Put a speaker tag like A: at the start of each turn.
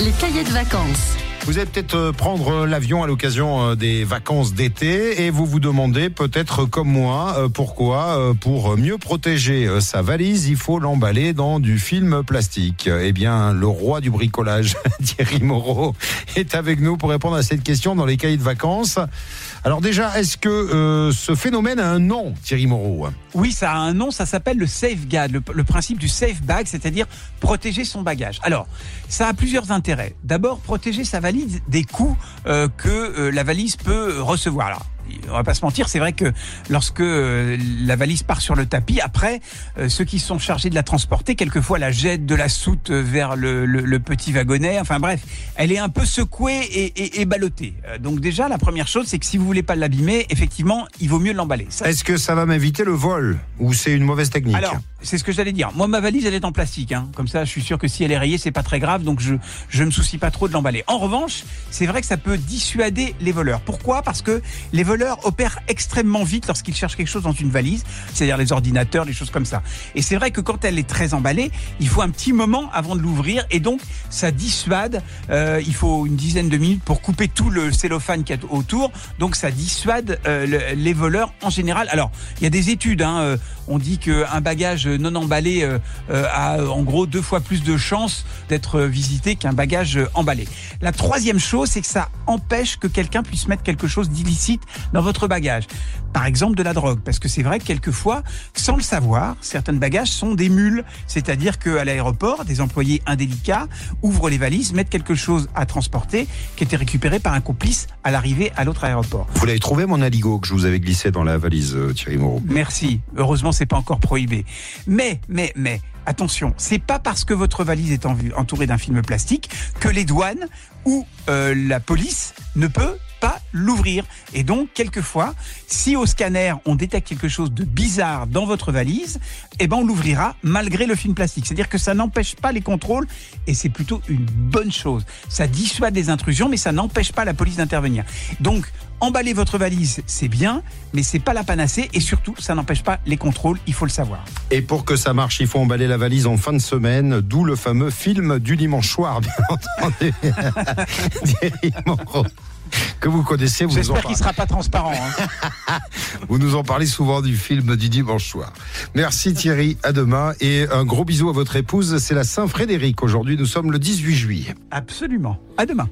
A: Les cahiers de vacances.
B: Vous allez peut-être euh, prendre l'avion à l'occasion euh, des vacances d'été et vous vous demandez peut-être comme moi euh, pourquoi pour mieux protéger sa valise il faut l'emballer dans du film plastique. Eh bien le roi du bricolage Thierry Moreau est avec nous pour répondre à cette question dans les cahiers de vacances. Alors déjà, est-ce que ce phénomène a un nom, Thierry Moreau?
C: Oui, ça a un nom, ça s'appelle le safeguard, le, le principe du safe bag, c'est-à-dire protéger son bagage. Alors, ça a plusieurs intérêts. D'abord, protéger sa valise des coûts euh, que euh, la valise peut recevoir. On va pas se mentir, c'est vrai que lorsque euh, la valise part sur le tapis, après, euh, ceux qui sont chargés de la transporter, quelquefois la jettent de la soute vers le, petit wagonnet. Enfin bref, elle est un peu secouée et, et, ballottée. Euh, donc déjà, la première chose, c'est que si vous voulez pas l'abîmer, effectivement, il vaut mieux l'emballer.
B: Est-ce que ça va m'éviter le vol ou c'est une mauvaise technique?
C: Alors, c'est ce que j'allais dire. Moi, ma valise, elle est en plastique. Hein. Comme ça, je suis sûr que si elle est rayée, c'est pas très grave. Donc je je me soucie pas trop de l'emballer. En revanche, c'est vrai que ça peut dissuader les voleurs. Pourquoi? Parce que les voleurs opère extrêmement vite lorsqu'il cherche quelque chose dans une valise, c'est-à-dire les ordinateurs, les choses comme ça. Et c'est vrai que quand elle est très emballée, il faut un petit moment avant de l'ouvrir et donc ça dissuade. Euh, il faut une dizaine de minutes pour couper tout le cellophane qui est autour, donc ça dissuade euh, les voleurs en général. Alors il y a des études, hein, euh, on dit qu'un bagage non emballé a en gros deux fois plus de chances d'être visité qu'un bagage emballé. La troisième chose, c'est que ça empêche que quelqu'un puisse mettre quelque chose d'illicite dans votre bagage. Par exemple de la drogue, parce que c'est vrai que quelquefois, sans le savoir, certains bagages sont des mules, c'est-à-dire qu'à l'aéroport, des employés indélicats ouvrent les valises, mettent quelque chose à transporter qui était récupéré par un complice à l'arrivée à l'autre aéroport.
B: Vous l'avez trouvé mon aligot que je vous avais glissé dans la valise, euh, Thierry Moreau
C: Merci. Heureusement, pas encore prohibé. Mais, mais, mais, attention, c'est pas parce que votre valise est entourée d'un film plastique que les douanes ou euh, la police ne peut pas l'ouvrir. Et donc, quelquefois, si au scanner, on détecte quelque chose de bizarre dans votre valise, eh ben, on l'ouvrira malgré le film plastique. C'est-à-dire que ça n'empêche pas les contrôles et c'est plutôt une bonne chose. Ça dissuade des intrusions, mais ça n'empêche pas la police d'intervenir. Donc, emballer votre valise, c'est bien, mais c'est pas la panacée et surtout, ça n'empêche pas les contrôles, il faut le savoir.
B: Et pour que ça marche, il faut emballer la valise en fin de semaine, d'où le fameux film du dimanche soir, bien entendu. vous connaissez. Vous
C: J'espère qu'il ne sera pas transparent.
B: Hein. vous nous en parlez souvent du film du dimanche soir. Merci Thierry, à demain. Et un gros bisou à votre épouse. C'est la Saint-Frédéric. Aujourd'hui, nous sommes le 18 juillet.
C: Absolument. À demain.